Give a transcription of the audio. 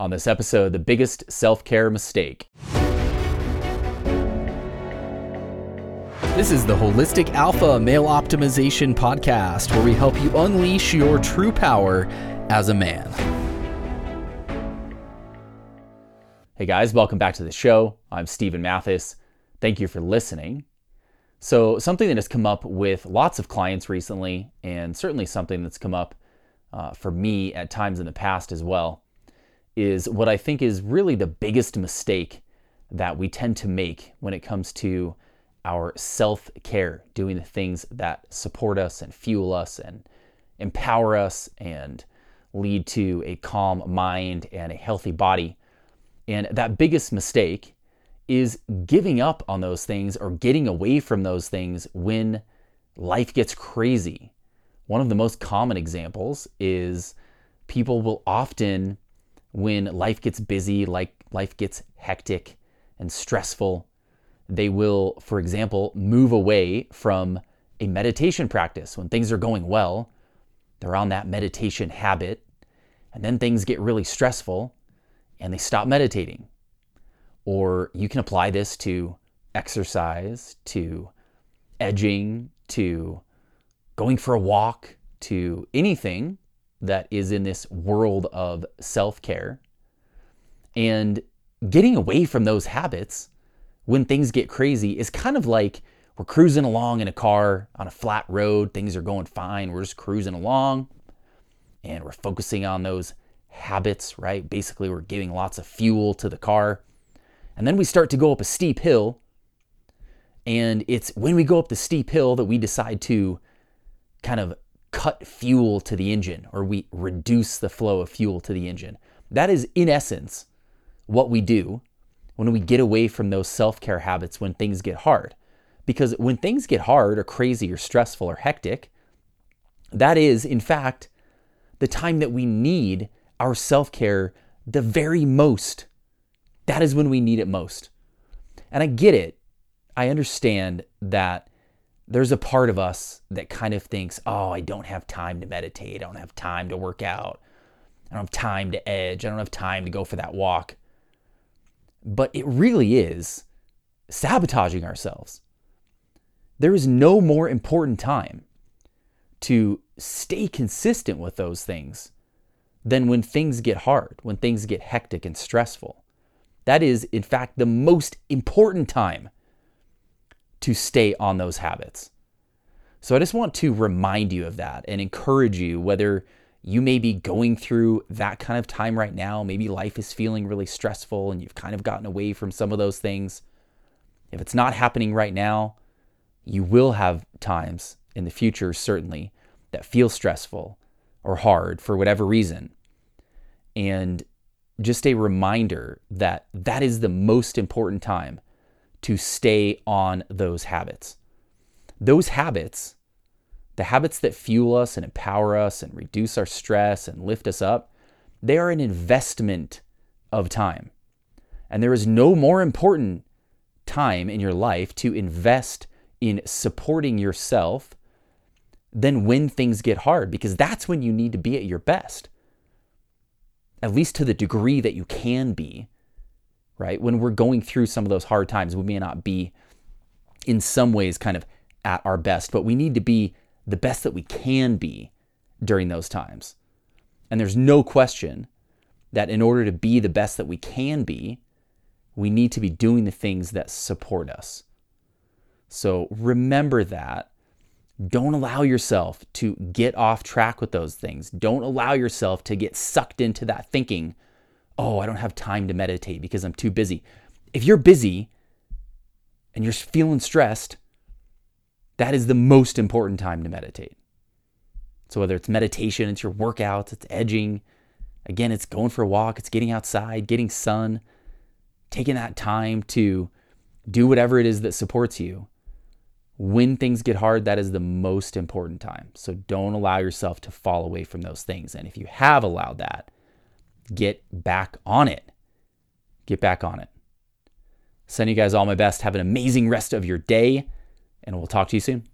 On this episode, the biggest self care mistake. This is the Holistic Alpha Male Optimization Podcast, where we help you unleash your true power as a man. Hey guys, welcome back to the show. I'm Steven Mathis. Thank you for listening. So, something that has come up with lots of clients recently, and certainly something that's come up uh, for me at times in the past as well, is what I think is really the biggest mistake that we tend to make when it comes to our self care, doing the things that support us and fuel us and empower us and lead to a calm mind and a healthy body. And that biggest mistake is giving up on those things or getting away from those things when life gets crazy. One of the most common examples is people will often when life gets busy, like life gets hectic and stressful, they will, for example, move away from a meditation practice. When things are going well, they're on that meditation habit, and then things get really stressful and they stop meditating. Or you can apply this to exercise, to edging, to going for a walk, to anything that is in this world of self care and getting away from those habits when things get crazy is kind of like we're cruising along in a car on a flat road, things are going fine, we're just cruising along and we're focusing on those habits, right? Basically, we're giving lots of fuel to the car. And then we start to go up a steep hill. And it's when we go up the steep hill that we decide to kind of cut fuel to the engine or we reduce the flow of fuel to the engine. That is, in essence, what we do when we get away from those self care habits when things get hard. Because when things get hard or crazy or stressful or hectic, that is, in fact, the time that we need our self care the very most. That is when we need it most. And I get it. I understand that there's a part of us that kind of thinks, oh, I don't have time to meditate. I don't have time to work out. I don't have time to edge. I don't have time to go for that walk. But it really is sabotaging ourselves. There is no more important time to stay consistent with those things than when things get hard, when things get hectic and stressful. That is, in fact, the most important time to stay on those habits. So I just want to remind you of that and encourage you whether you may be going through that kind of time right now. Maybe life is feeling really stressful and you've kind of gotten away from some of those things. If it's not happening right now, you will have times in the future, certainly, that feel stressful or hard for whatever reason. And just a reminder that that is the most important time to stay on those habits. Those habits, the habits that fuel us and empower us and reduce our stress and lift us up, they are an investment of time. And there is no more important time in your life to invest in supporting yourself than when things get hard, because that's when you need to be at your best. At least to the degree that you can be right? When we're going through some of those hard times, we may not be in some ways kind of at our best, but we need to be the best that we can be during those times. And there's no question that in order to be the best that we can be, we need to be doing the things that support us. So remember that. Don't allow yourself to get off track with those things. Don't allow yourself to get sucked into that thinking oh, I don't have time to meditate because I'm too busy. If you're busy and you're feeling stressed, that is the most important time to meditate. So whether it's meditation, it's your workouts, it's edging, again, it's going for a walk, it's getting outside, getting sun, taking that time to do whatever it is that supports you. When things get hard, that is the most important time. So don't allow yourself to fall away from those things. And if you have allowed that, get back on it. Get back on it. Send you guys all my best. Have an amazing rest of your day, and we'll talk to you soon.